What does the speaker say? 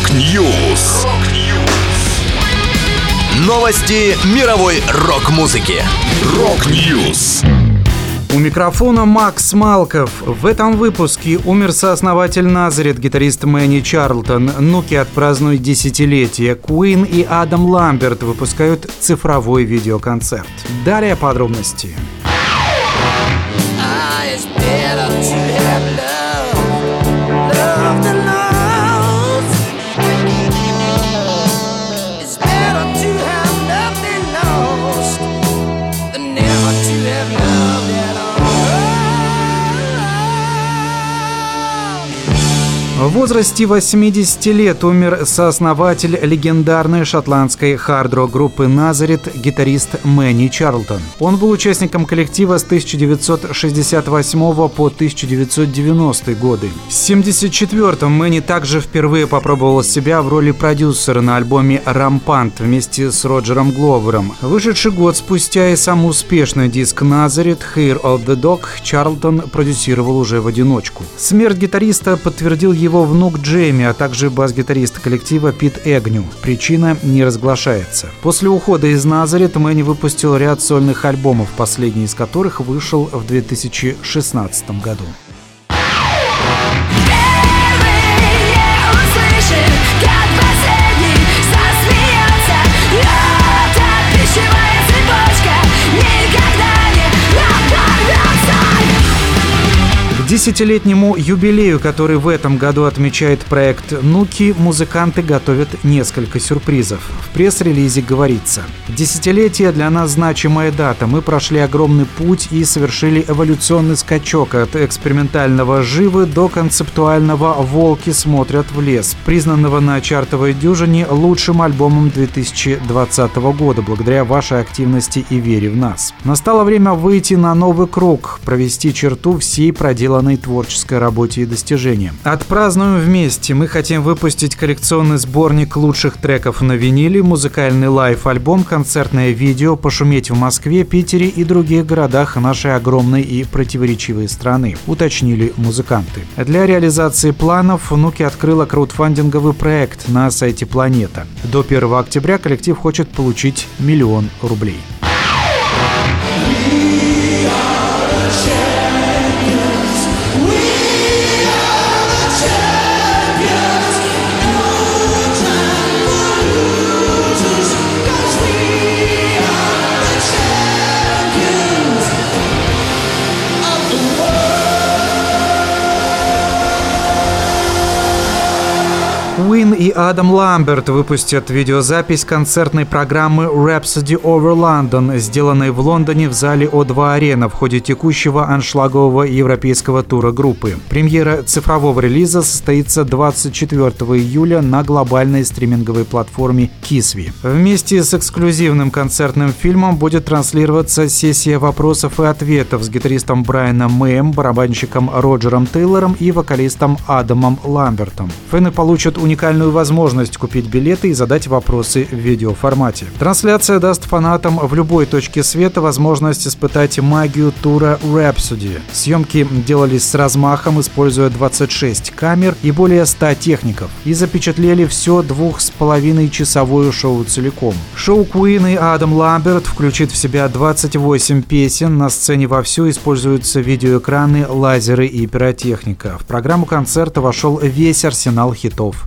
Rock News. Новости мировой рок-музыки. Rock News. У микрофона Макс Малков. В этом выпуске умер сооснователь Назарет, гитарист Мэнни Чарлтон. Внуки отпразднуют десятилетие. Queen и Адам Ламберт выпускают цифровой видеоконцерт. Далее подробности. В возрасте 80 лет умер сооснователь легендарной шотландской хард-рок группы «Назарет» гитарист Мэнни Чарлтон. Он был участником коллектива с 1968 по 1990 годы. В 1974-м Мэнни также впервые попробовал себя в роли продюсера на альбоме «Рампант» вместе с Роджером Гловером. Вышедший год спустя и самый успешный диск «Назарет» «Hair of the Dog» Чарлтон продюсировал уже в одиночку. Смерть гитариста подтвердил его его внук Джейми, а также бас-гитарист коллектива Пит Эгню. Причина не разглашается. После ухода из Назарет Мэнни выпустил ряд сольных альбомов, последний из которых вышел в 2016 году. Десятилетнему юбилею, который в этом году отмечает проект «Нуки», музыканты готовят несколько сюрпризов. В пресс-релизе говорится «Десятилетие для нас значимая дата. Мы прошли огромный путь и совершили эволюционный скачок от экспериментального «Живы» до концептуального «Волки смотрят в лес», признанного на чартовой дюжине лучшим альбомом 2020 года, благодаря вашей активности и вере в нас. Настало время выйти на новый круг, провести черту всей проделанной проделанной творческой работе и достижениям. Отпразднуем вместе. Мы хотим выпустить коллекционный сборник лучших треков на виниле, музыкальный live-альбом, концертное видео, пошуметь в Москве, Питере и других городах нашей огромной и противоречивой страны, уточнили музыканты. Для реализации планов Внуки открыла краудфандинговый проект на сайте Планета. До 1 октября коллектив хочет получить миллион рублей. Куин и Адам Ламберт выпустят видеозапись концертной программы Rhapsody Over London, сделанной в Лондоне в зале О2 Арена в ходе текущего аншлагового европейского тура группы. Премьера цифрового релиза состоится 24 июля на глобальной стриминговой платформе Kisvi. Вместе с эксклюзивным концертным фильмом будет транслироваться сессия вопросов и ответов с гитаристом Брайаном Мэем, барабанщиком Роджером Тейлором и вокалистом Адамом Ламбертом. Фэны получат уникальный уникальную возможность купить билеты и задать вопросы в видеоформате. Трансляция даст фанатам в любой точке света возможность испытать магию тура Rhapsody. Съемки делались с размахом, используя 26 камер и более 100 техников, и запечатлели все двух с половиной часовое шоу целиком. Шоу Queen и Адам Ламберт включит в себя 28 песен, на сцене вовсю используются видеоэкраны, лазеры и пиротехника. В программу концерта вошел весь арсенал хитов